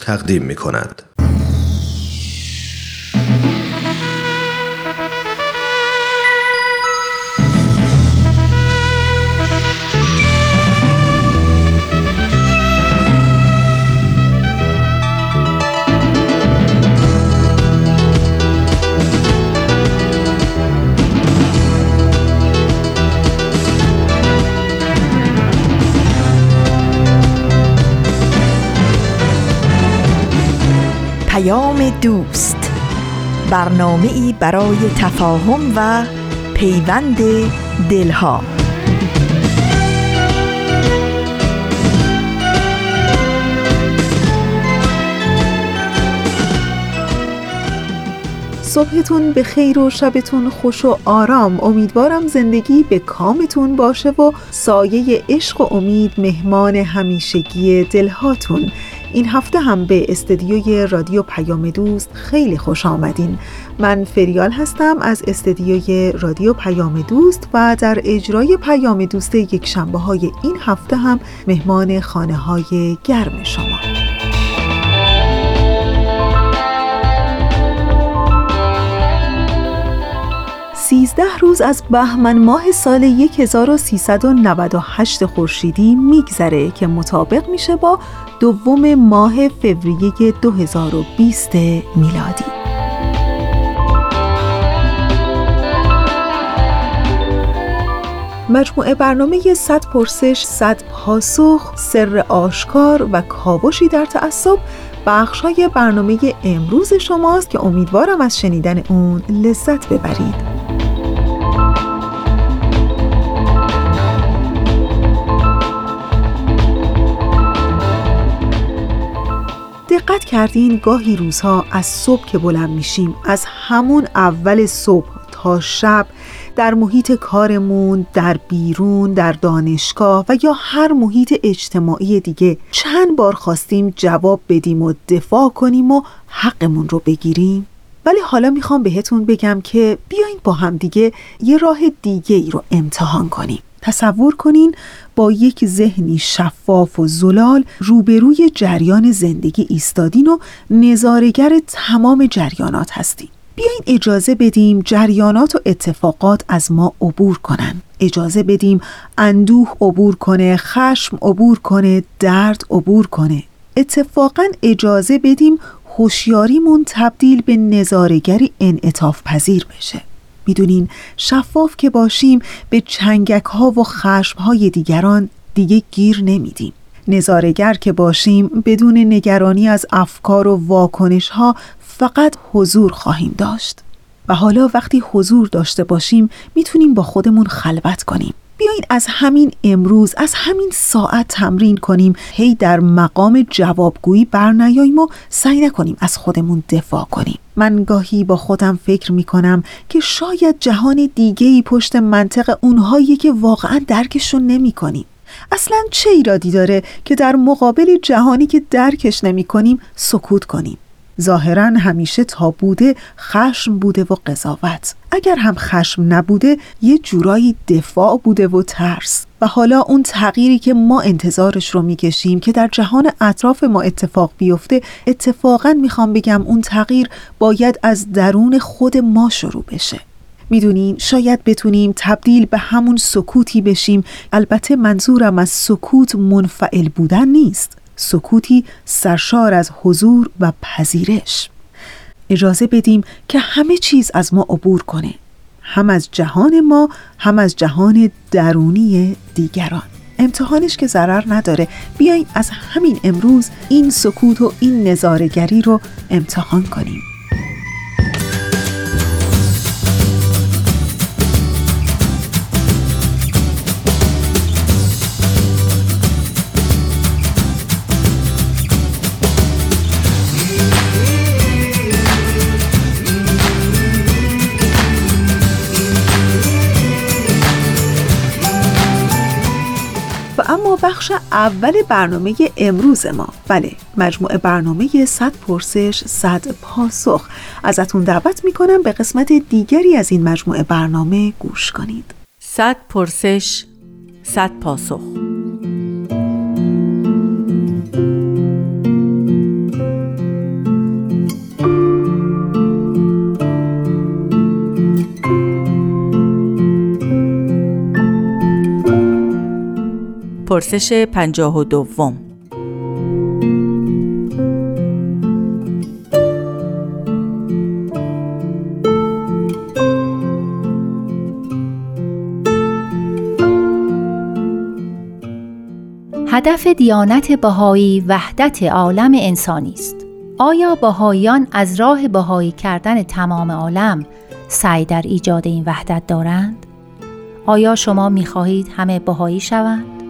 تقدیم می کند. دوست. برنامه ای برای تفاهم و پیوند دلها. صبحتون به خیر و شبتون خوش و آرام. امیدوارم زندگی به کامتون باشه و سایه عشق و امید مهمان همیشگی دلهاتون. این هفته هم به استدیوی رادیو پیام دوست خیلی خوش آمدین. من فریال هستم از استدیوی رادیو پیام دوست و در اجرای پیام دوست یک شنبه های این هفته هم مهمان خانه های گرم شما. سیزده روز از بهمن ماه سال 1398 خورشیدی میگذره که مطابق میشه با دوم ماه فوریه 2020 میلادی. مجموعه برنامه 100 پرسش 100 پاسخ سر آشکار و کاوشی در تعصب بخش های برنامه امروز شماست که امیدوارم از شنیدن اون لذت ببرید. دقت کردین گاهی روزها از صبح که بلند میشیم از همون اول صبح تا شب در محیط کارمون، در بیرون، در دانشگاه و یا هر محیط اجتماعی دیگه چند بار خواستیم جواب بدیم و دفاع کنیم و حقمون رو بگیریم؟ ولی حالا می‌خوام بهتون بگم که بیاین با هم دیگه یه راه دیگه ای رو امتحان کنیم تصور کنین با یک ذهنی شفاف و زلال روبروی جریان زندگی ایستادین و نظارگر تمام جریانات هستین. بیاین اجازه بدیم جریانات و اتفاقات از ما عبور کنن. اجازه بدیم اندوه عبور کنه خشم عبور کنه درد عبور کنه. اتفاقا اجازه بدیم هوشیاریمون تبدیل به نظارگری انعطاف پذیر بشه. می‌دونین شفاف که باشیم به چنگک ها و خشم های دیگران دیگه گیر نمیدیم. نظارگر که باشیم بدون نگرانی از افکار و واکنش ها فقط حضور خواهیم داشت. و حالا وقتی حضور داشته باشیم می‌تونیم با خودمون خلوت کنیم. بیاین از همین امروز از همین ساعت تمرین کنیم. هی در مقام جوابگویی برنیاییم و سعی نکنیم از خودمون دفاع کنیم. من گاهی با خودم فکر می کنم که شاید جهان دیگه پشت منطق اونهایی که واقعا درکشون نمی کنیم اصلا چه ایرادی داره که در مقابل جهانی که درکش نمی کنیم سکوت کنیم؟ ظاهرا همیشه تا بوده خشم بوده و قضاوت. اگر هم خشم نبوده یه جورایی دفاع بوده و ترس. و حالا اون تغییری که ما انتظارش رو می‌کشیم که در جهان اطراف ما اتفاق بیفته اتفاقا می‌خوام بگم اون تغییر باید از درون خود ما شروع بشه. می‌دونین شاید بتونیم تبدیل به همون سکوتی بشیم. البته منظورم از سکوت منفعل بودن نیست. سکوتی سرشار از حضور و پذیرش. اجازه بدیم که همه چیز از ما عبور کنه. هم از جهان ما هم از جهان درونی دیگران. امتحانش که ضرر نداره. بیاین از همین امروز این سکوت و این نظارگری رو امتحان کنیم. اول برنامه امروز ما. بله مجموعه برنامه 100 پرسش 100 پاسخ. ازتون دعوت می‌کنم به قسمت دیگری از این مجموعه برنامه گوش کنید. 100 پرسش 100 پاسخ. پرسش پنجاه و دوم هدف دیانت بهایی وحدت عالم انسانی است. آیا بهاییان از راه بهایی کردن تمام عالم سعی در ایجاد این وحدت دارند؟ آیا شما می خواهید همه بهایی شوند؟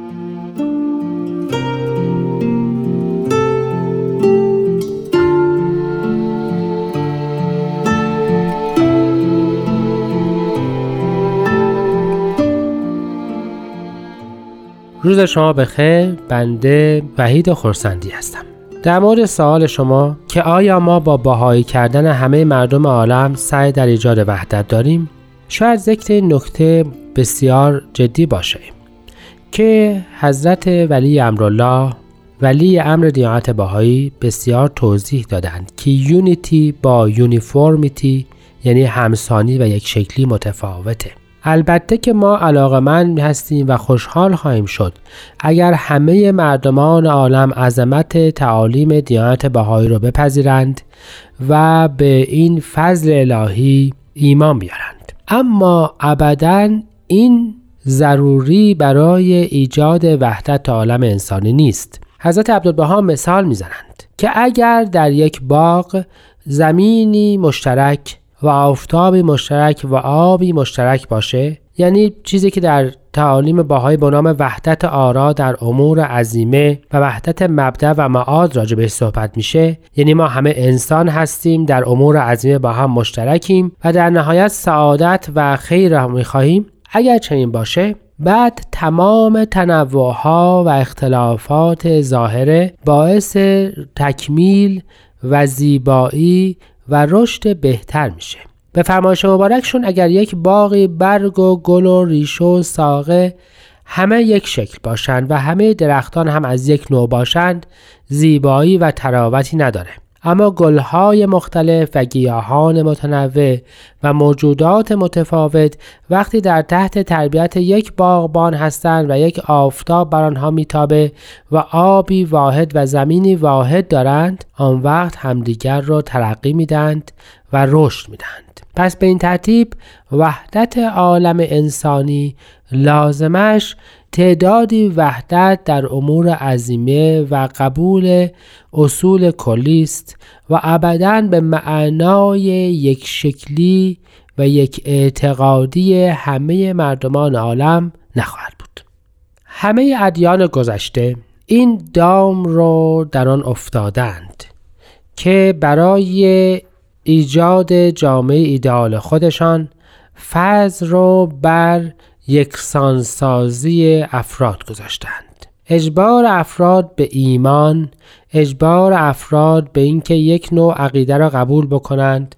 روز شما بخیر بنده وحید خورسندی هستم. در مورد سوال شما که آیا ما با باهایی کردن همه مردم عالم سعی در ایجاد وحدت داریم شاید ذکر نکته بسیار جدی باشه که حضرت ولی امرالله ولی امر دیانت باهایی بسیار توضیح دادند که یونیتی با یونیفورمیتی یعنی همسانی و یک شکلی متفاوته. البته که ما علاقمند هستیم و خوشحال خواهیم شد. اگر همه مردمان عالم عظمت تعالیم دیانت بهایی را بپذیرند و به این فضل الهی ایمان بیارند. اما ابدا این ضروری برای ایجاد وحدت عالم انسانی نیست. حضرت عبدالبها مثال می‌زنند که اگر در یک باغ زمینی مشترک و آفتابی مشترک و آبی مشترک باشه یعنی چیزی که در تعالیم باهای به نام وحدت آرا در امور عظیمه و وحدت مبدع و معاد راجع بهش صحبت میشه یعنی ما همه انسان هستیم در امور عظیمه با هم مشترکیم و در نهایت سعادت و خیر را می‌خواهیم. اگر چنین باشه بعد تمام تنوعها و اختلافات ظاهره باعث تکمیل و زیبایی و رشد بهتر میشه. به فرمایش مبارکشون اگر یک باقی برگ و گل و ریشه و ساقه همه یک شکل باشند و همه درختان هم از یک نوع باشند زیبایی و تراوتی نداره. اما گلهای مختلف و گیاهان متنوع و موجودات متفاوت وقتی در تحت تربیت یک باغبان هستند و یک آفتاب بر آنها میتابه و آبی واحد و زمینی واحد دارند آن وقت همدیگر را ترقی میدند و رشد می‌دهند. پس به این ترتیب وحدت عالم انسانی لازمش تعدادی وحدت در امور عظیمه و قبول اصول کلی است و ابدا به معنای یک شکلی و یک اعتقادی همه مردمان عالم نخواهد بود. همه ادیان گذشته این دام رو در آن افتادند که برای ایجاد جامعه ایدئال خودشان فضل رو بر یکسانسازی افراد گذاشتند. اجبار افراد به ایمان اجبار افراد به اینکه یک نوع عقیده را قبول بکنند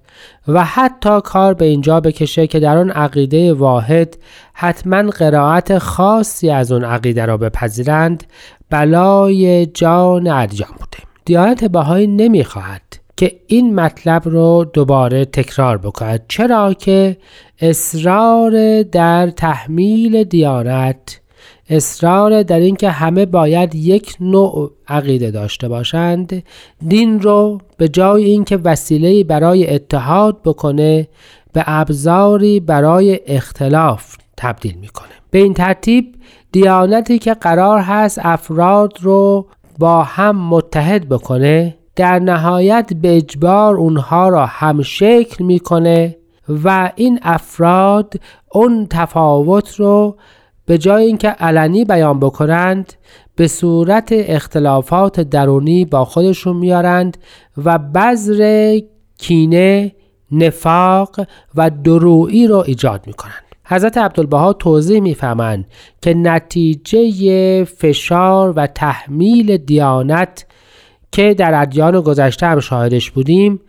و حتی کار به اینجا بکشه که در آن عقیده واحد حتما قرائت خاصی از اون عقیده را بپذیرند بلای جان ادیان بوده. دیانت بهایی نمی‌خواهد که این مطلب رو دوباره تکرار بکند. چرا که اصرار در تحمیل دیانت اصرار در اینکه همه باید یک نوع عقیده داشته باشند دین رو به جای اینکه وسیله برای اتحاد بکنه به ابزاری برای اختلاف تبدیل می‌کنه. به این ترتیب دیانتی که قرار هست افراد رو با هم متحد بکنه در نهایت به اجبار اونها را هم شکل می‌کنه و این افراد اون تفاوت رو به جای اینکه علنی بیان بکنند به صورت اختلافات درونی با خودشون میارند و بذر کینه نفاق و درویی رو ایجاد می‌کنند. حضرت عبدالبها توضیح می‌فهمند که نتیجه فشار و تحمیل دیانت که در ادیان گذشته هم شاهدش بودیم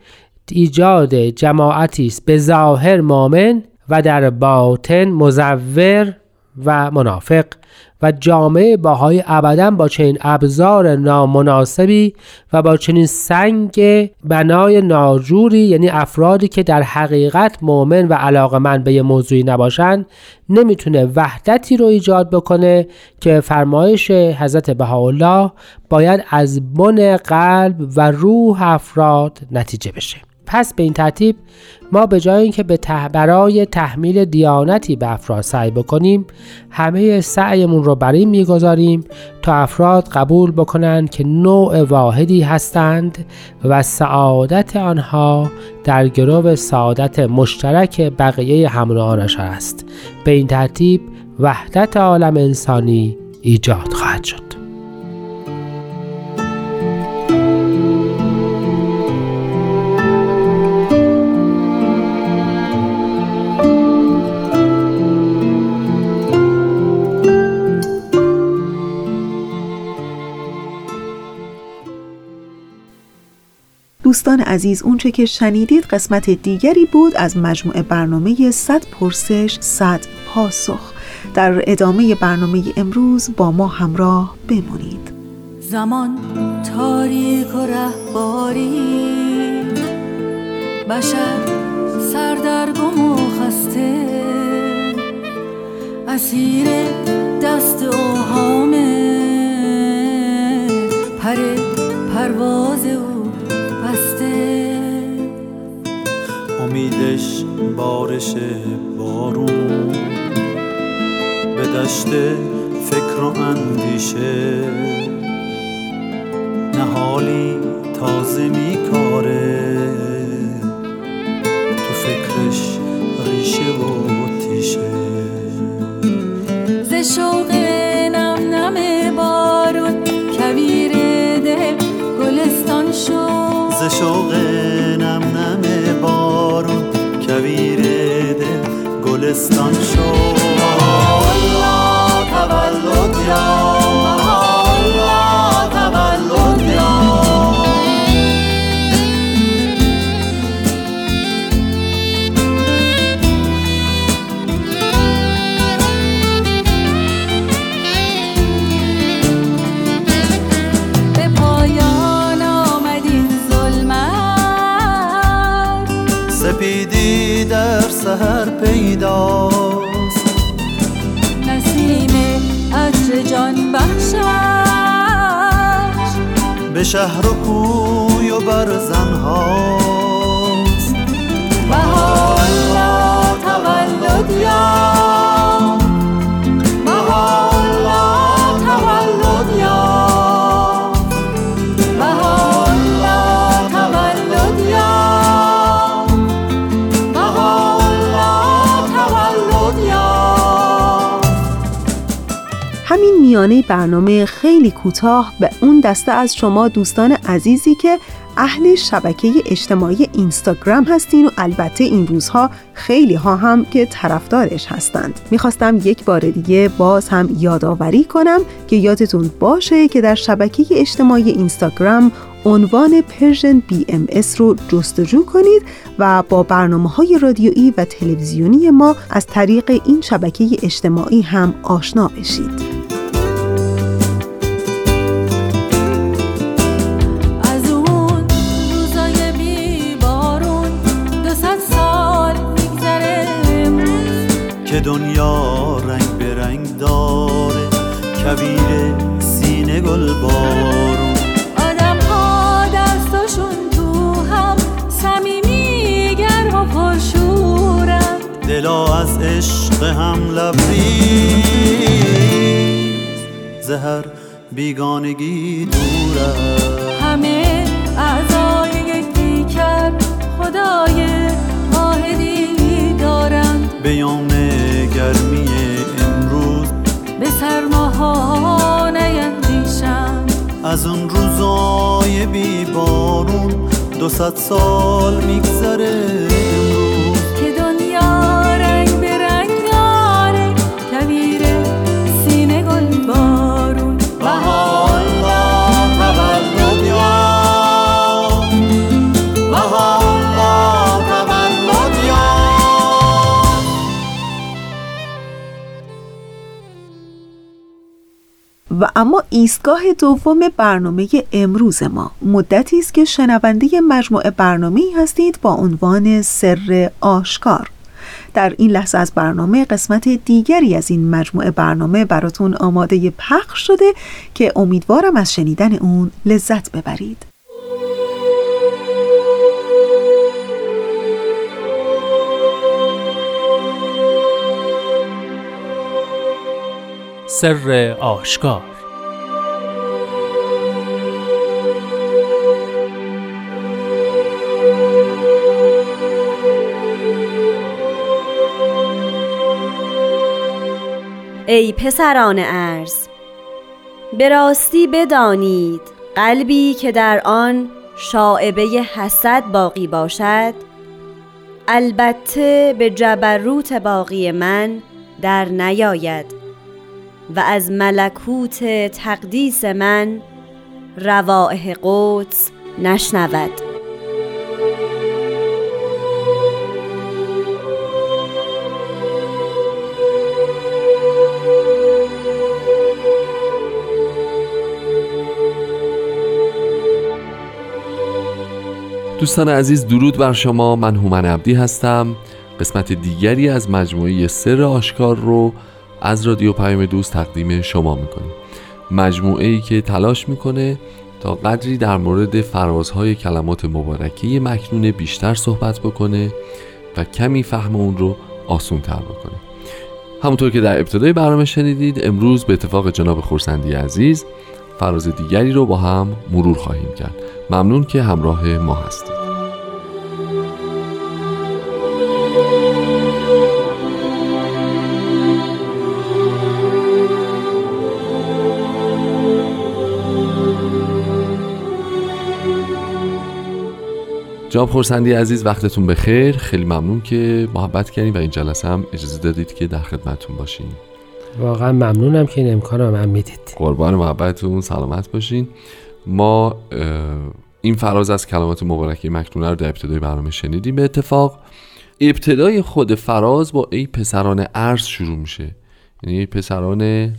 ایجاد جماعتی است به ظاهر مؤمن و در باطن مزور و منافق. و جامعه باهایی ابدا با چنین ابزار نامناسبی و با چنین سنگ بنای ناجوری یعنی افرادی که در حقیقت مؤمن و علاقمند به یه موضوعی نباشند نمی‌تونه وحدتی رو ایجاد بکنه که فرمایش حضرت بهاءالله باید از بن قلب و روح افراد نتیجه بشه. پس به این ترتیب ما به جای اینکه به برای تحمیل دیانتی به افراد سعی بکنیم همه سعیمون رو بر این می‌گذاریم تا افراد قبول بکنند که نوع واحدی هستند و سعادت آنها در گرو سعادت مشترک بقیه همراهانش است. به این ترتیب وحدت عالم انسانی ایجاد خواهد شد. دوستان عزیز اونچه که شنیدید قسمت دیگری بود از مجموعه برنامه 100 پرسش 100 پاسخ. در ادامه برنامه امروز با ما همراه بمونید. زمان تاریک و رهباری بشر سردرگم و خسته. اسیر دست اوهامه پر پرواز او بارش بارون. به دشت فکر و اندیشه. نهالی تازه میکاره. distant عطر جان بخشش. به شهر و کوی و برزنهاست بهاءالله تولد میانه برنامه خیلی کوتاه به اون دسته از شما دوستان عزیزی که اهل شبکه اجتماعی اینستاگرام هستین و البته این روزها خیلی ها هم که طرفدارش هستند می‌خواستم یک بار دیگه باز هم یادآوری کنم که یادتون باشه که در شبکه اجتماعی اینستاگرام عنوان Persian BMS رو جستجو کنید و با برنامه های رادیویی و تلویزیونی ما از طریق این شبکه اجتماعی هم آشنا بشید. دنیا رنگ به رنگ داره کویر سینه گل بارون آدم ها دستاشون تو هم صمیمی گرم و پرشورن دلا از عشق هم لبریز زهر بیگانگی دوره همه بیام گرمی امروز. به سرماها نیندیشند از اون روزای بی بارون دو سال میگذره. و اما ایستگاه دوم برنامه امروز ما. مدتی است که شنونده مجموعه برنامه هستید با عنوان سر آشکار. در این لحظه از برنامه قسمت دیگری از این مجموعه برنامه براتون آماده پخش شده که امیدوارم از شنیدن اون لذت ببرید. سر آشکار. ای پسران ارز به راستی بدانید قلبی که در آن شاعبه حسد باقی باشد؟ البته به جبروت باقی من در نیاید و از ملکوت تقدیس من روائح قدس نشنود. دوستان عزیز درود بر شما. من هومن عبدی هستم. قسمت دیگری از مجموعه سر آشکار رو از رادیو پیام دوست تقدیم شما می‌کنیم. مجموعه ای که تلاش می‌کنه تا قدری در مورد فرازهای کلمات مبارکه مکنون بیشتر صحبت بکنه و کمی فهم اون رو آسون تر بکنه. همونطور که در ابتدای برنامه شنیدید امروز به اتفاق جناب خورسندی عزیز فراز دیگری رو با هم مرور خواهیم کرد. ممنون که همراه ما هستید. جناب خورسندی عزیز وقتتون بخیر. خیلی ممنون که محبت کردیم و این جلسه هم اجازه دادید که در خدمتتون باشیم واقعا ممنونم که این امکان رو من می‌دید. قربان محبتتون سلامت باشین. ما این فراز از کلمات مبارکه مکنونه رو در ابتدای برنامه شنیدیم. به اتفاق ابتدای خود فراز با ای پسران عرض شروع میشه. یعنی ای پسران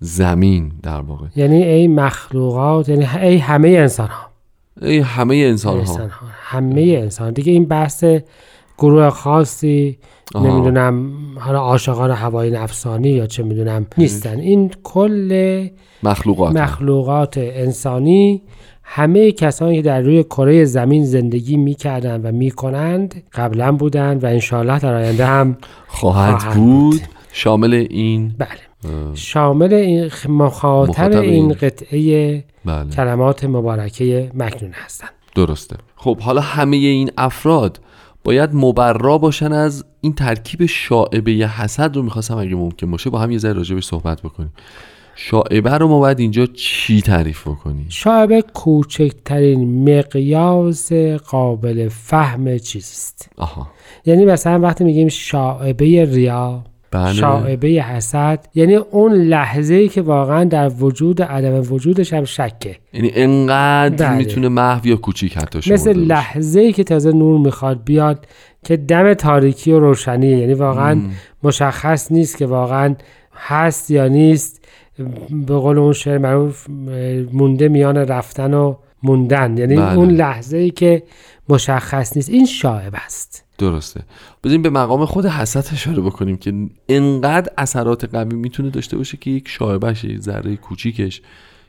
زمین در واقع. یعنی ای مخلوقات یعنی ای همه انسان ها ای همه انسان ها انسان ها همه انسان. دیگه این بحث گروه خاصی آها. نمی‌دونم حالا عاشقان هوای نفسانی یا چه می‌دونم نیستن. این کل مخلوقات. مخلوقات انسانی همه کسانی که در روی کره زمین زندگی می‌کردند و می‌کنند قبلا بودند و انشالله در آینده هم خواهد خواهد بود. بود. شامل این بله. شامل این مخاطب این این. قطعه بله. کلمات مبارکه مکنون هستند درسته. خب حالا همه این افراد باید مبرا باشن از این ترکیب شاعبه حسد رو می‌خواستم اگه ممکن باشه با هم یه ذره راجبش صحبت بکنیم. شاعبه رو ما باید اینجا چی تعریف بکنیم؟ شاعبه کوچکترین مقیاس قابل فهم چیزیست آها. یعنی مثلا وقتی میگیم شاعبه ریا بله شاعبه حسد یعنی اون لحظه ای که واقعا در وجود عدم وجودش هم شکه یعنی انقدر بله. می‌تونه محو یا کوچیک حتی مثل. لحظه ای که تازه نور می‌خواد بیاد که دم تاریکی و روشنیه یعنی واقعا مم. مشخص نیست که واقعا هست یا نیست به قول اون شعر معروف مونده میان رفتن و موندن یعنی بله. اون لحظه ای که مشخص نیست این شاعب است درسته. بذاریم به مقام خود حسد اشاره بکنیم که انقدر اثرات قوی می‌تونه داشته باشه که یک شاعبش یک ذره کوچیکش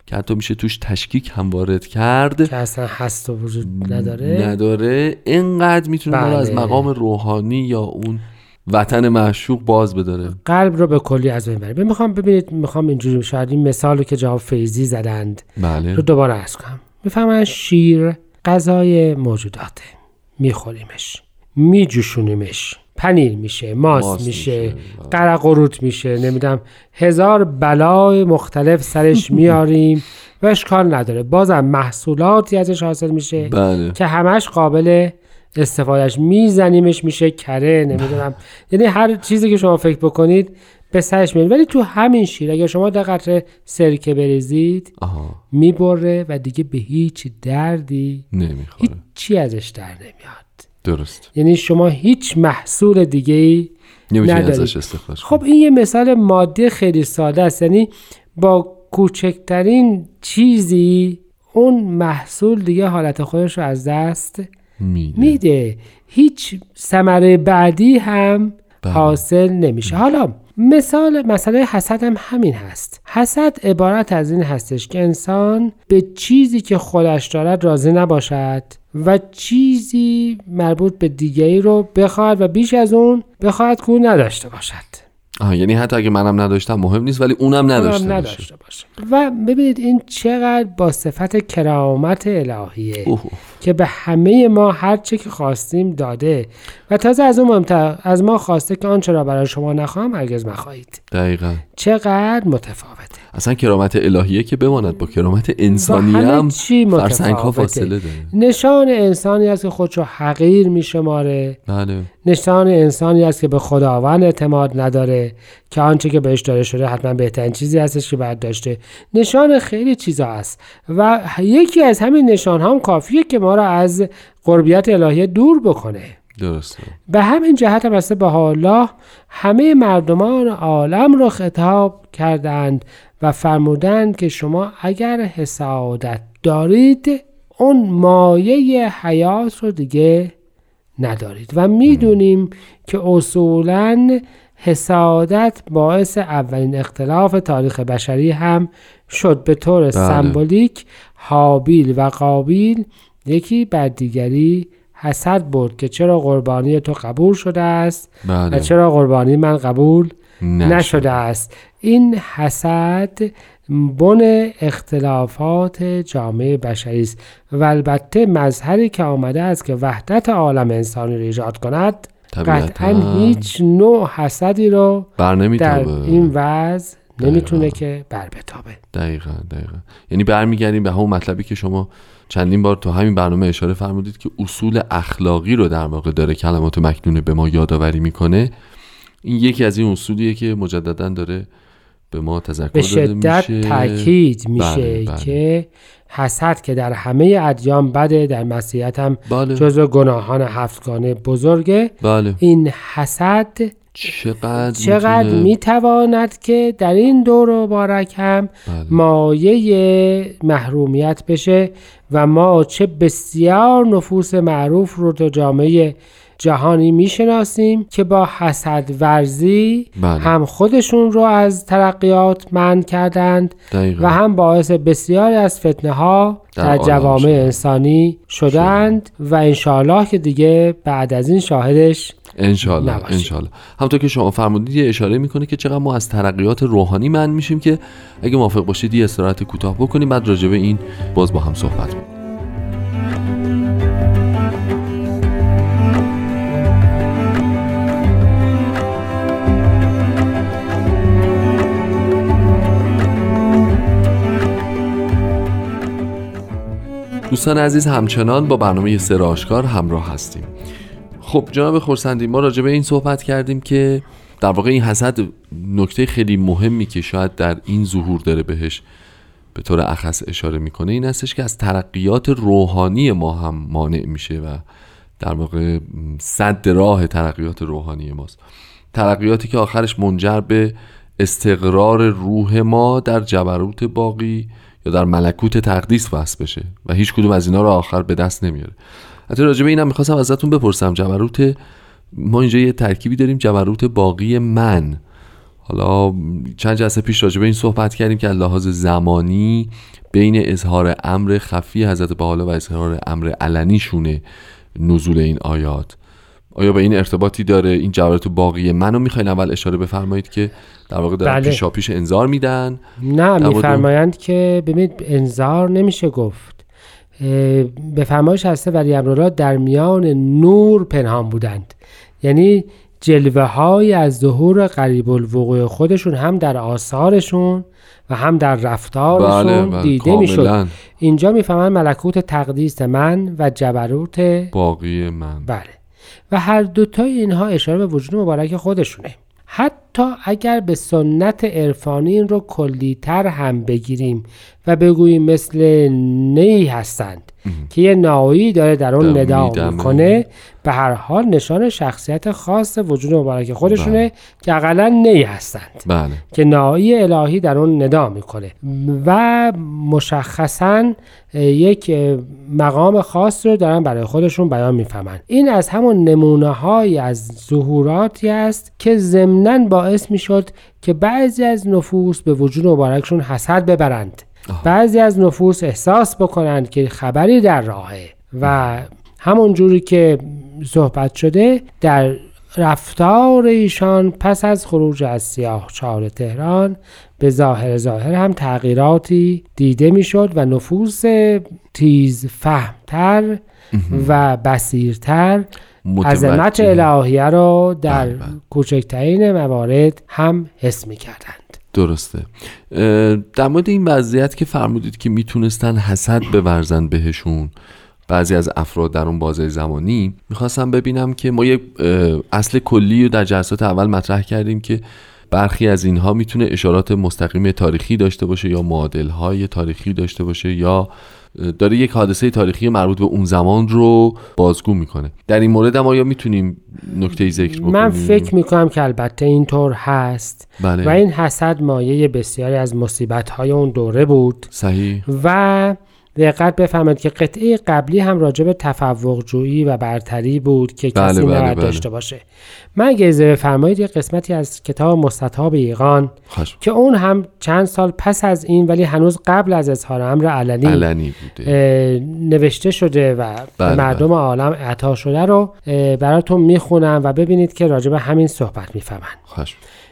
که حتی میشه توش تشکیک هم وارد کرد که اصلا هست و وجود نداره. نداره. انقدر می‌تونه رو از بله. مقام روحانی یا اون وطن معشوق باز بداره. قلب رو به کلی از بین بره می‌خوام ببینید می‌خوام اینجوری شاید این مثال رو که جواب فیزی زدند بله. رو دوباره ارز کنم. می‌فهمن شیر غذای موجوداته. میخوریمش میجوشونیمش. پنیر میشه ماست میشه میشه، قرق و روت میشه نمی‌دونم. هزار بلای مختلف سرش میاریم. و اشکال نداره. بازم محصولاتی ازش حاصل میشه بله. که همش قابل استفادهش میزنیمش میشه کره نمی‌دونم. یعنی هر چیزی که شما فکر بکنید به سرش میاد. ولی تو همین شیر اگر شما در قطره سرکه بریزید می‌بره و دیگه به هیچ دردی نمی‌خوره. هیچی ازش در نمیاد. درست. یعنی شما هیچ محصول دیگه ای. ازش استخراج خب این یه مثال ماده خیلی ساده است. یعنی با کوچکترین چیزی اون محصول دیگه حالت خودش رو از دست میده. میده. هیچ ثمره بعدی هم بله. حاصل نمیشه. حالا مثال مسئله حسد هم همین هست. حسد عبارت از این هستش که انسان به چیزی که خودش دارد راضی نباشد. و چیزی مربوط به دیگری رو بخواهد و بیش از اون بخواهد که نداشته باشد. آها یعنی حتی اگه منم نداشتم مهم نیست ولی اونم نداشته اونم باشه. نداشته باشه. و ببینید این چقدر با صفت کرامت الهیه. اوه. که به همه ما هر چه که خواستیم داده. و تازه از اون مهمتر از ما خواسته که آنچه را برای شما نخواهم هرگز مخواهید دقیقا. چقدر متفاوته. اصلا کرامت الهیه که بماند با کرامت انسانی هم چی فرسنگ ها. فاصله داره. نشان انسانی است که خودشو حقیر می شماره بله. نشان انسانی است که به خداوند اعتماد نداره. که آنچه که بهش داده شده حتما بهترین چیزی هستش که بعد داشته. نشان خیلی چیزا است و یکی از همین نشان هم کافیه که ما را از قربیت الهی دور بکنه. درسته. به همین جهت هم به الله همه مردمان عالم را خطاب کردند و فرمودند که شما اگر حسادت دارید اون مایه حیات رو دیگه ندارید. و می‌دونیم که اصولا حسادت باعث اولین اختلاف تاریخ بشری هم شد. به طور سمبولیک حابیل و قابیل یکی بر دیگری حسد برد که چرا قربانی تو قبول شده است و بله چرا قربانی من قبول نشد. نشده است. این حسد بن اختلافات جامعه بشری است. و البته مظهری که آمده است که وحدت عالم انسانی را ایجاد کند طبیعتاً. هیچ نوع حسدی رو بر در این وضع نمی‌تونه. که بر بتابه دقیقا دقیقا یعنی برمیگردیم به همون مطلبی که شما چندین بار تو همین برنامه اشاره فرمودید که اصول اخلاقی رو در واقع داره کلمات مکنونه به ما یادآوری می‌کنه این یکی از این اصولیه که مجددا داره به ما تذکر به شدت میشه تاکید میشه بله، بله. که حسد که در همه ادیان بده در مسیحیت هم بله جزو گناهان هفتگانه بزرگه بله این حسد چقدر چقدر میتونه- می‌تواند که در این دور مبارک هم بله. مایه محرومیت بشه و ما چه بسیار نفوس معروف رو تو جامعه جهانی می‌شناسیم که با حسد ورزی بله. هم خودشون رو از ترقیات من کردند دقیقا و هم باعث بسیاری از فتنه ها در در, جوامع. انسانی شدند و انشاءالله که دیگه بعد از این شاهدش انشالله. انشالله همونطور که شما فرمودید یه اشاره می‌کنه که چقدر ما از ترقیات روحانی من میشیم که اگه موافق باشید یه استراحت کوتاه بکنیم بعد راجع به این باز با هم صحبت کنیم دوستان عزیز همچنان با برنامه سر آشکار همراه هستیم. خب جناب خورسندی ما راجع به این صحبت کردیم که در واقع این حسد نکته خیلی مهمی که شاید در این ظهور داره بهش به طور اخص اشاره می‌کنه این هستش که از ترقیات روحانی ما هم مانع میشه و در واقع صد راه ترقیات روحانی ماست. ترقیاتی که آخرش منجر به استقرار روح ما در جبروت باقی یا در ملکوت تقدیس وصل بشه و هیچ کدوم از اینا رو آخر به دست نمیاره. حتی راجع به اینم می‌خواستم ازتون بپرسم جبروت ما اینجا یه ترکیبی داریم جبروت باقی من. حالا چند جلسه پیش راجع به این صحبت کردیم که لحاظ زمانی بین اظهار امر خفی حضرت بحالا و اظهار امر علنی شونه نزول این آیات. آیا به این ارتباطی داره این جبروت باقی منو می‌خواین؟ اول اشاره بفرمایید که در واقع در بله. پیشا پیش انذار میدن. نه میفرمایند که ببینید انذار نمیشه گفت. به فرمایش هسته ولی امرالله در میان نور پنهان بودند. یعنی جلوه های از ظهور قریب الوقوع خودشون هم در آثارشون و هم در رفتارشون بله بله دیده می‌شد. اینجا می‌فهمن ملکوت تقدیس من و جبروت باقی من. بله. و هر دوتای اینها اشاره به وجود مبارک خودشونه. حتی اگر به سنت عرفانی این رو کلیتر هم بگیریم و بگوییم مثل نی هستند که یه نایی داره در اون ندا. می‌کنه به هر حال نشان شخصیت خاص وجود مبارک خودشونه که اقلا نی هستند. بله. که نایی الهی در اون ندا می‌کنه. و مشخصا یک مقام خاص رو دارن برای خودشون بیان می‌فهمن. این از همون نمونه های از ظهوراتی است که ضمنا باعث می‌شد که بعضی از نفوس به وجود مبارکشون حسد ببرند. بعضی از نفوس احساس بکنند که خبری در راهه و همون جوری که صحبت شده در رفتار ایشان پس از خروج از سیاه چال تهران به ظاهر ظاهر هم تغییراتی دیده می‌شد و نفوس تیز فهمتر و بسیرتر عظمت. الهیه رو در بله، بله. کوچکترین موارد هم حس می کردند. درسته. در مورد این وضعیت که فرمودید که می‌تونستن حسد بورزن بهشون بعضی از افراد در اون بازه زمانی می‌خواستم ببینم که ما یک اصل کلی رو در جلسات اول مطرح کردیم که برخی از اینها می‌تونه اشارات مستقیم تاریخی داشته باشه یا معادل های تاریخی داشته باشه یا داره یک حادثه تاریخی مربوط به اون زمان رو بازگو می‌کنه. در این مورد هم آیا می‌تونیم نکته ذکر بکنیم؟ من فکر می کنم که البته اینطور هست. بله. و این حسد مایه بسیاری از مصیبت های اون دوره بود. صحیح. و دقت بفهمید که قطعه قبلی هم راجع به تفوق جویی و برتری بود که بله، کسی بله، نباید بله. داشته باشه. من اگه اجازه بفرمایید یه قسمتی از کتاب مستطاب ایقان که اون هم چند سال پس از این ولی هنوز قبل از اظهار امر علنی علنی بوده. نوشته شده و به بله، مردم عالم عطا شده رو براتون می‌خونم و ببینید که راجع به همین صحبت می‌فهمن.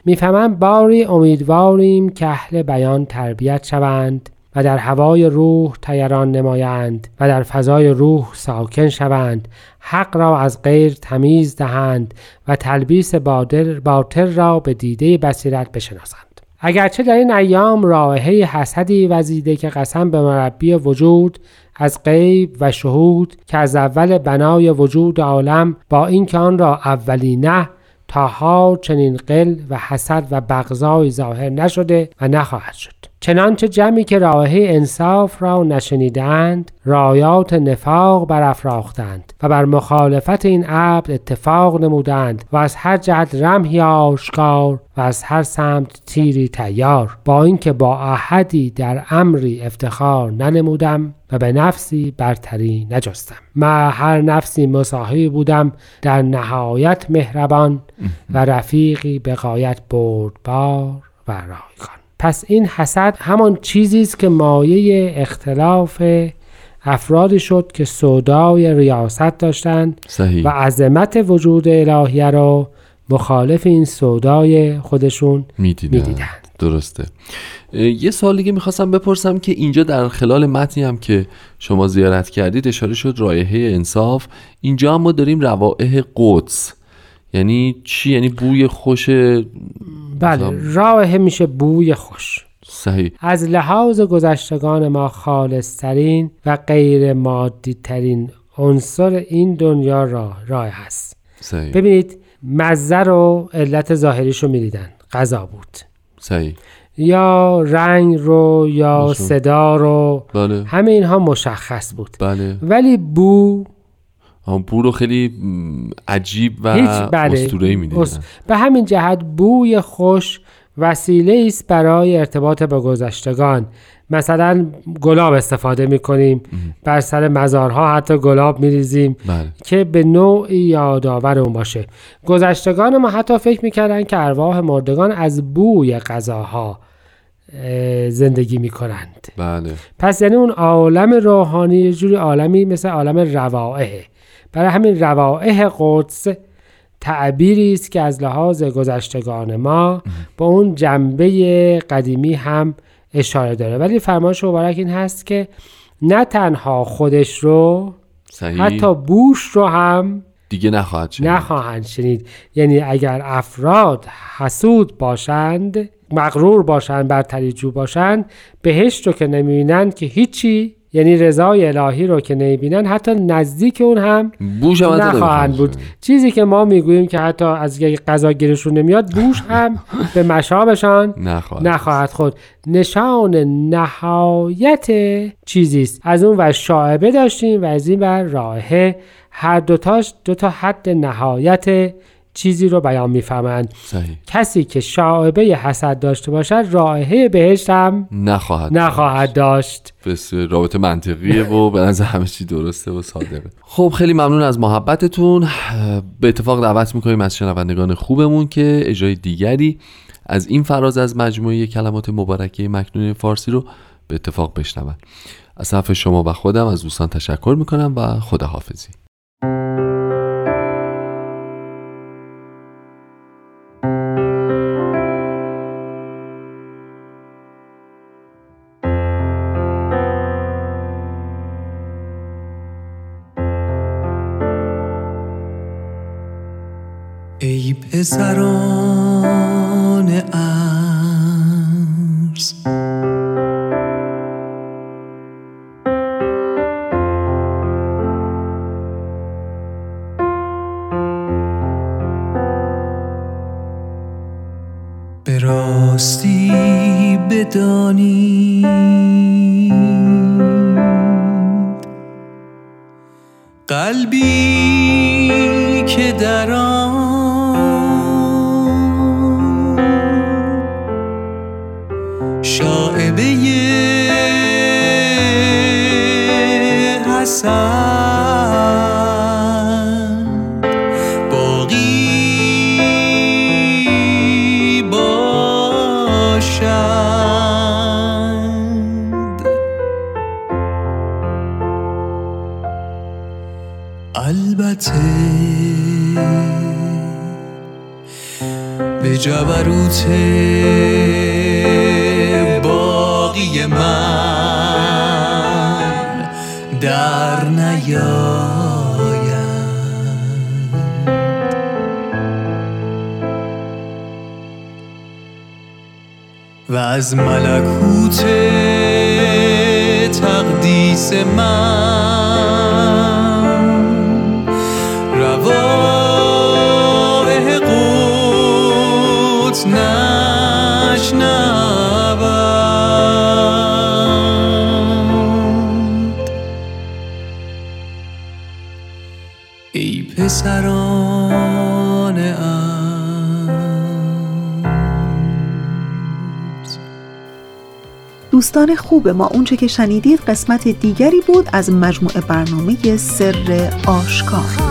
می‌فهمم باری امیدواریم که اهل بیان تربیت شوند. و در هوای روح تیران نمایند و در فضای روح ساکن شوند. حق را از غیر تمیز دهند و تلبیس باطل, باطل را به دیده بصیرت بشناسند. اگرچه در این ایام رائحه حسدی وزیده که قسم به مربی وجود از غیب و شهود که از اول بنای وجود عالم با اینکه آن را اولینه تا حال چنین قل و حسد و بغضای ظاهر نشده و نخواهد شد. چنانچه جمعی که راه انصاف را نشنیدند رایات نفاق برافراختند و بر مخالفت این عبد اتفاق نمودند و از هر جهت رمحی آشکار و از هر سمت تیری تیار. با اینکه با احدی در امری افتخار ننمودم و به نفسی برتری نجستم. ما هر نفسی مساحی بودم در نهایت مهربان و رفیقی به غایت بردبار و رایگان. پس این حسد همان چیزی است که مایه اختلاف افرادی شد که سودای ریاست داشتند و عظمت وجود الهیه را مخالف این سودای خودشون می‌دیدن می‌دیدند. درسته. اه، یه سوال دیگه می‌خواستم بپرسم که اینجا در خلال متنی هم که شما زیارت کردید اشاره شد رایحه انصاف. اینجا هم ما داریم روائح قدس. یعنی چی؟ یعنی بوی خوش بله راه میشه بوی خوش. صحیح. از لحاظ گذشتگان ما خالصترین و غیر مادی ترین عنصر این دنیا را راه هست. صحیح. ببینید مزه رو علت ظاهریش رو می‌دیدن. غذا بود. صحیح. یا رنگ رو یا. صدا رو. بله. همه اینها مشخص بود. بله. ولی بو بو رو خیلی عجیب و بله. اسطوره‌ای می‌دیدن. اس- به همین جهت بوی خوش وسیله است برای ارتباط با گذشتگان. مثلا گلاب استفاده می‌کنیم. بر سر مزارها حتی گلاب میریزیم بله. که به نوعی یادآور اون باشه. گذشتگان ما حتی فکر می‌کردن که ارواح مردگان از بوی غذاها اه، زندگی می‌کنند. بله. پس یعنی اون عالم روحانی یه جوری عالمی مثل عالم روائه. برای همین روائح قدس تعبیری است که از لحاظ گذشتگان ما با اون جنبه قدیمی هم اشاره داره. ولی فرمایش مبارک این هست که نه تنها خودش رو صحیح. حتی بوش رو هم دیگه نخواهد شد نخواهند شنید. یعنی اگر افراد حسود باشند مغرور باشند برتری جو باشند بهشت رو که نمی‌بینند که هیچی یعنی رضای الهی رو که نمی‌بینن حتی نزدیک اون هم بوش هم نخواهند. بود. چیزی که ما می‌گوییم که حتی از یک غذا گیرشون نمیاد بوش هم به مشابشان نخواهد. نخواهد خود نشان نهایت چیزی است از اون ور شاعبه داشتیم و از این ور راهه هر دوتاش دو تا حد نهایت چیزی رو بیان می‌فهمند. کسی که شاعبه حسد داشته باشد رائحه بهشت هم نخواهد نخواهد داشت. بسیار رابطه منطقیه و به نظر همه چی درسته و صادقه خب خیلی ممنون از محبتتون. به اتفاق دعوت می‌کنیم از شنوندگان خوبمون که اجرای دیگری از این فراز از مجموعه کلمات مبارکه مکنون فارسی رو به اتفاق بشنون از طرف شما و خودم از دوستان تشکر می‌کنم و خداحافظی. پسران ارز به راستی بدانید قلبی جبروت باقی من در نیاید. و از ملکوت تقدیس من دوستان خوب ما اونچه که شنیدید قسمت دیگری بود از مجموعه برنامه سر آشکار.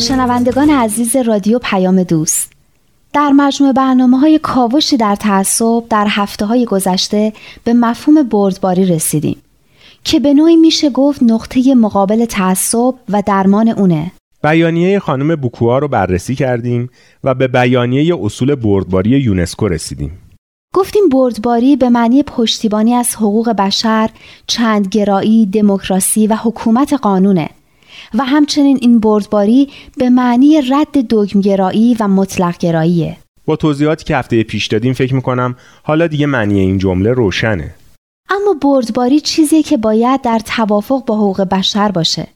شنوندگان عزیز رادیو پیام دوست در مجموع برنامه های کاوشی در تعصب در هفته های گذشته به مفهوم بردباری رسیدیم که به نوعی میشه گفت نقطه مقابل تعصب و درمان اونه. بیانیه خانم بوکوها رو بررسی کردیم و به بیانیه اصول بردباری یونسکو رسیدیم. گفتیم بردباری به معنی پشتیبانی از حقوق بشر، چندگرایی، دموکراسی و حکومت قانونه. و همچنین این بردباری به معنی رد دگمگرایی و مطلق گراییه. با توضیحاتی که هفته پیش دادیم فکر می‌کنم حالا دیگه معنی این جمله روشنه اما بردباری چیزی که باید در توافق با حقوق بشر باشه.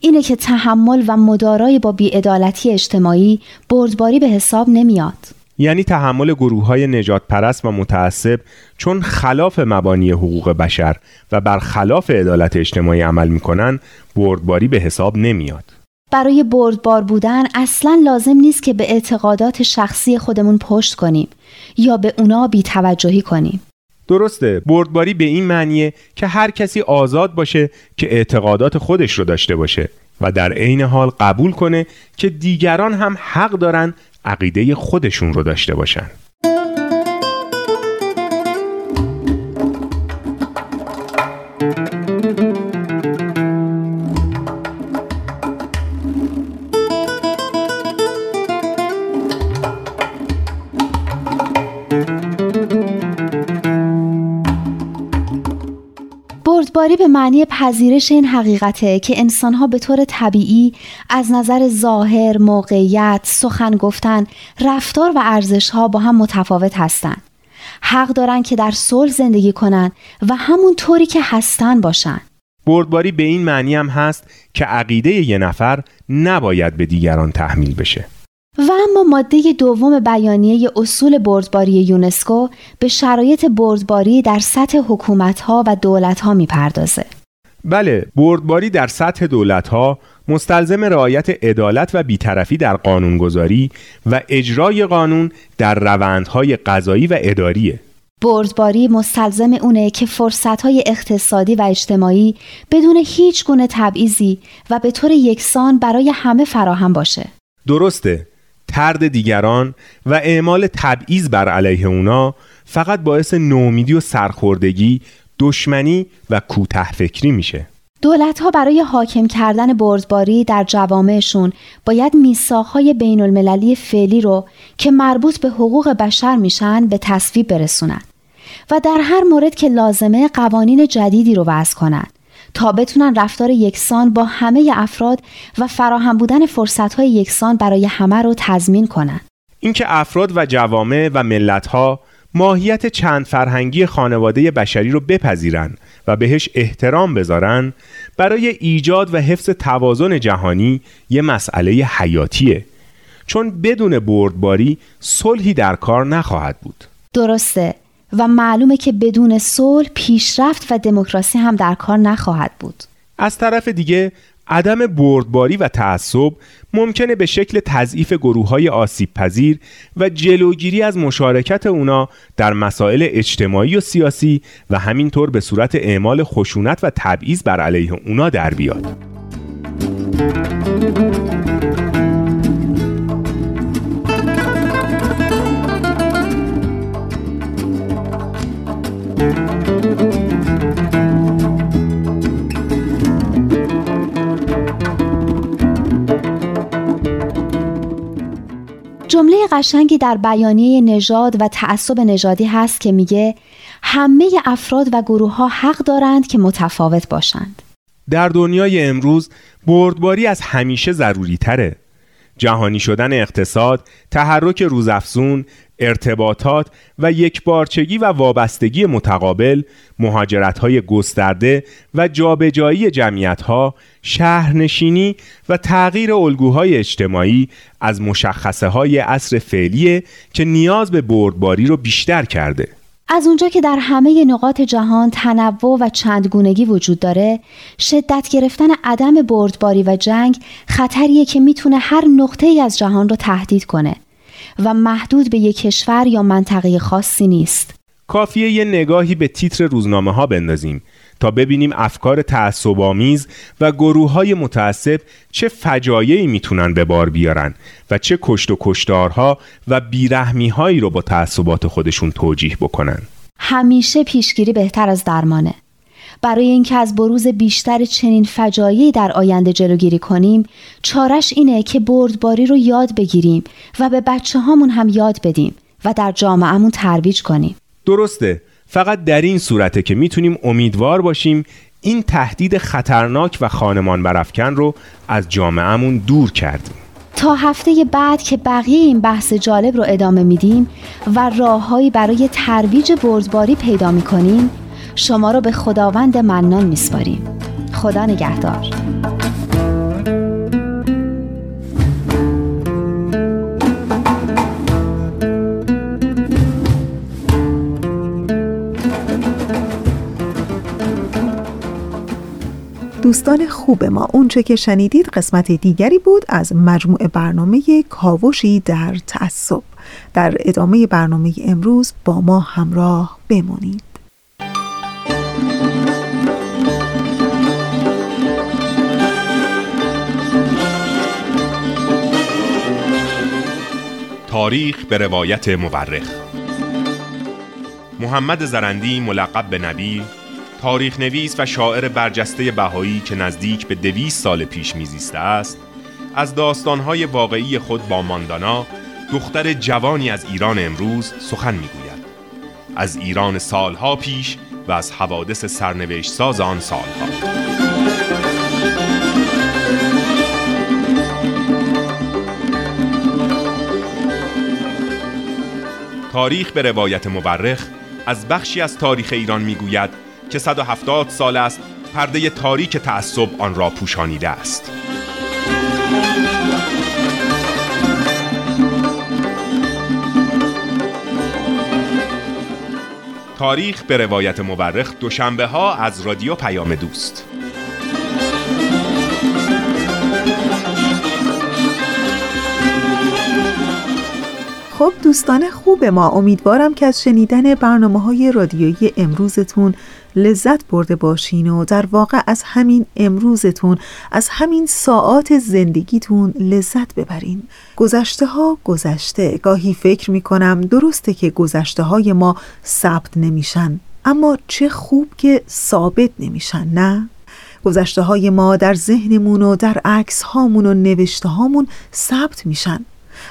اینه که تحمل و مدارای با بیعدالتی اجتماعی بردباری به حساب نمیاد. یعنی تحمل گروه های نجات پرست و متعصب چون خلاف مبانی حقوق بشر و بر خلاف عدالت اجتماعی عمل می‌کنن بردباری به حساب نمیاد. برای بردبار بودن اصلا لازم نیست که به اعتقادات شخصی خودمون پشت کنیم یا به اونا بیتوجهی کنیم. درسته بردباری به این معنیه که هر کسی آزاد باشه که اعتقادات خودش رو داشته باشه و در عین حال قبول کنه که دیگران هم حق دارن عقیده خودشون رو داشته باشن. بردباری به معنی پذیرش این حقیقته که انسانها به طور طبیعی از نظر ظاهر، موقعیت، سخن گفتن، رفتار و ارزشها با هم متفاوت هستند. حق دارن که در صلح زندگی کنند و همون طوری که هستن باشن. بردباری به این معنی هم هست که عقیده یه نفر نباید به دیگران تحمیل بشه. و اما ماده دوم بیانیه اصول بردباری یونسکو به شرایط بردباری در سطح حکومتها و دولتها می‌پردازه. بله، بردباری در سطح دولتها مستلزم رعایت عدالت و بیطرفی در قانونگذاری و اجرای قانون در روندهای قضایی و اداریه. بردباری مستلزم اونه که فرصتهای اقتصادی و اجتماعی بدون هیچ گونه تبعیضی و به طور یکسان برای همه فراهم باشه. درسته ترد دیگران و اعمال تبعیض بر علیه اونا فقط باعث نومیدی و سرخوردگی دشمنی و کوته فکری میشه. دولت ها برای حاکم کردن بردباری در جوامعشون باید میثاقهای بین المللی فعلی رو که مربوط به حقوق بشر میشن به تصویب برسونن و در هر مورد که لازمه قوانین جدیدی رو وضع کنن. تا بتونن رفتار یکسان با همه افراد و فراهم بودن فرصتهای یکسان برای همه رو تضمین کنند. اینکه افراد و جوامع و ملتها ماهیت چند فرهنگی خانواده بشری رو بپذیرن و بهش احترام بذارن برای ایجاد و حفظ توازن جهانی یه مسئله حیاتیه. چون بدون بردباری صلحی در کار نخواهد بود. درسته. و معلومه که بدون صلح پیشرفت و دموکراسی هم در کار نخواهد بود از طرف دیگه عدم بردباری و تعصب ممکنه به شکل تضعیف گروه های آسیب پذیر و جلوگیری از مشارکت اونا در مسائل اجتماعی و سیاسی و همینطور به صورت اعمال خشونت و تبعیض بر علیه اونا در بیاد. جمله قشنگی در بیانیه نژاد و تعصب نژادی هست که میگه همه افراد و گروه ها حق دارند که متفاوت باشند. در دنیای امروز بردباری از همیشه ضروری تره. جهانی شدن اقتصاد، تحرک روزافزون، ارتباطات و یکبارچگی و وابستگی متقابل، مهاجرت‌های گسترده و جابجایی جمعیت‌ها، شهرنشینی و تغییر الگوهای اجتماعی از مشخصه های عصر فعلیه که نیاز به بردباری رو بیشتر کرده. از اونجا که در همه نقاط جهان تنوع و چندگونگی وجود داره شدت گرفتن عدم بردباری و جنگ خطریه که می‌تونه هر نقطه ای از جهان رو تهدید کنه و محدود به یک کشور یا منطقه خاصی نیست. کافیه یه نگاهی به تیتر روزنامه ها بندازیم تا ببینیم افکار تعصب‌آمیز و گروه های متعصب چه فجایعی می‌تونن به بار بیارن و چه کشت و کشتارها و بیرحمی هایی رو با تعصبات خودشون توجیه بکنن. همیشه پیشگیری بهتر از درمانه. برای اینکه از بروز بیشتر چنین فجایعی در آینده جلوگیری کنیم چارش اینه که بردباری رو یاد بگیریم و به بچه هامون هم یاد بدیم و در جامعهمون ترویج کنیم. درسته. فقط در این صورته که می‌تونیم امیدوار باشیم این تهدید خطرناک و خانمان برافکن رو از جامعهمون دور کردیم. تا هفته بعد که بقیه این بحث جالب رو ادامه میدیم و راههایی برای ترویج بردباری پیدا می‌کنیم شما رو به خداوند منان میسپاریم. خدا نگهدار. دوستان خوب ما اونچه که شنیدید قسمت دیگری بود از مجموع برنامه کاوشی در تعصب. در ادامه برنامه امروز با ما همراه بمونید. تاریخ به روایت مورخ. محمد زرندی ملقب به نبی تاریخ نویس و شاعر برجسته بهایی که نزدیک به دویست سال پیش میزیسته است از داستانهای واقعی خود با ماندانا دختر جوانی از ایران امروز سخن می‌گوید. از ایران سالها پیش و از حوادث سرنوشت ساز آن سالها. تاریخ به روایت مورخ از بخشی از تاریخ ایران می‌گوید که 170 سال است پرده تاریک تعصب آن را پوشانیده است. تاریخ به روایت مورخ دوشنبه ها از رادیو پیام دوست. خب دوستان خوب ما امیدوارم که از شنیدن برنامه های رادیویی امروزتون لذت برده باشین و در واقع از همین امروزتون از همین ساعات زندگیتون لذت ببرین. گذشته ها گذشته. گاهی فکر می کنم درسته که گذشته های ما ثبت نمیشن اما چه خوب که ثابت نمیشن نه؟ گذشته های ما در ذهنمون و در عکس هامون و نوشته هامون ثبت میشن.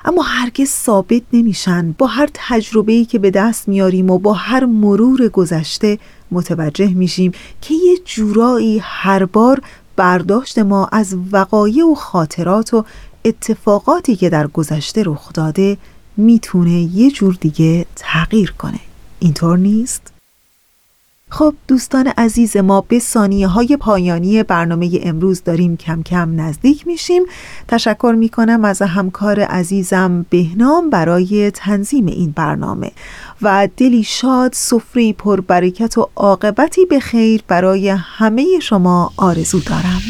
اما هرگز ثابت نمیشن با هر تجربه‌ای که به دست میاریم و با هر مرور گذشته متوجه میشیم که یه جورایی هر بار برداشت ما از وقایع و خاطرات و اتفاقاتی که در گذشته رخ داده می‌تونه یه جور دیگه تغییر کنه اینطور نیست؟ خب دوستان عزیز ما به ثانیه های پایانی برنامه امروز داریم کم کم نزدیک میشیم. تشکر می‌کنم از همکار عزیزم بهنام برای تنظیم این برنامه. و دلی شاد سفری پر برکت و عاقبتی به خیر برای همه شما آرزو دارم.